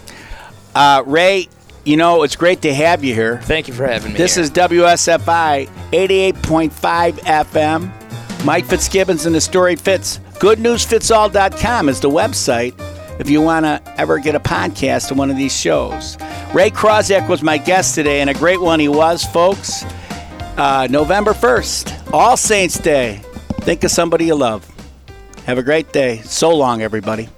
Uh, Ray, you know it's great to have you here. Thank you for having me. This here. is WSFI 88.5 FM. Mike Fitzgibbons and the story fits. GoodNewsFitsAll.com is the website if you want to ever get a podcast of one of these shows. Ray Krawczak was my guest today, and a great one he was, folks. Uh, November 1st, All Saints Day. Think of somebody you love. Have a great day. So long, everybody.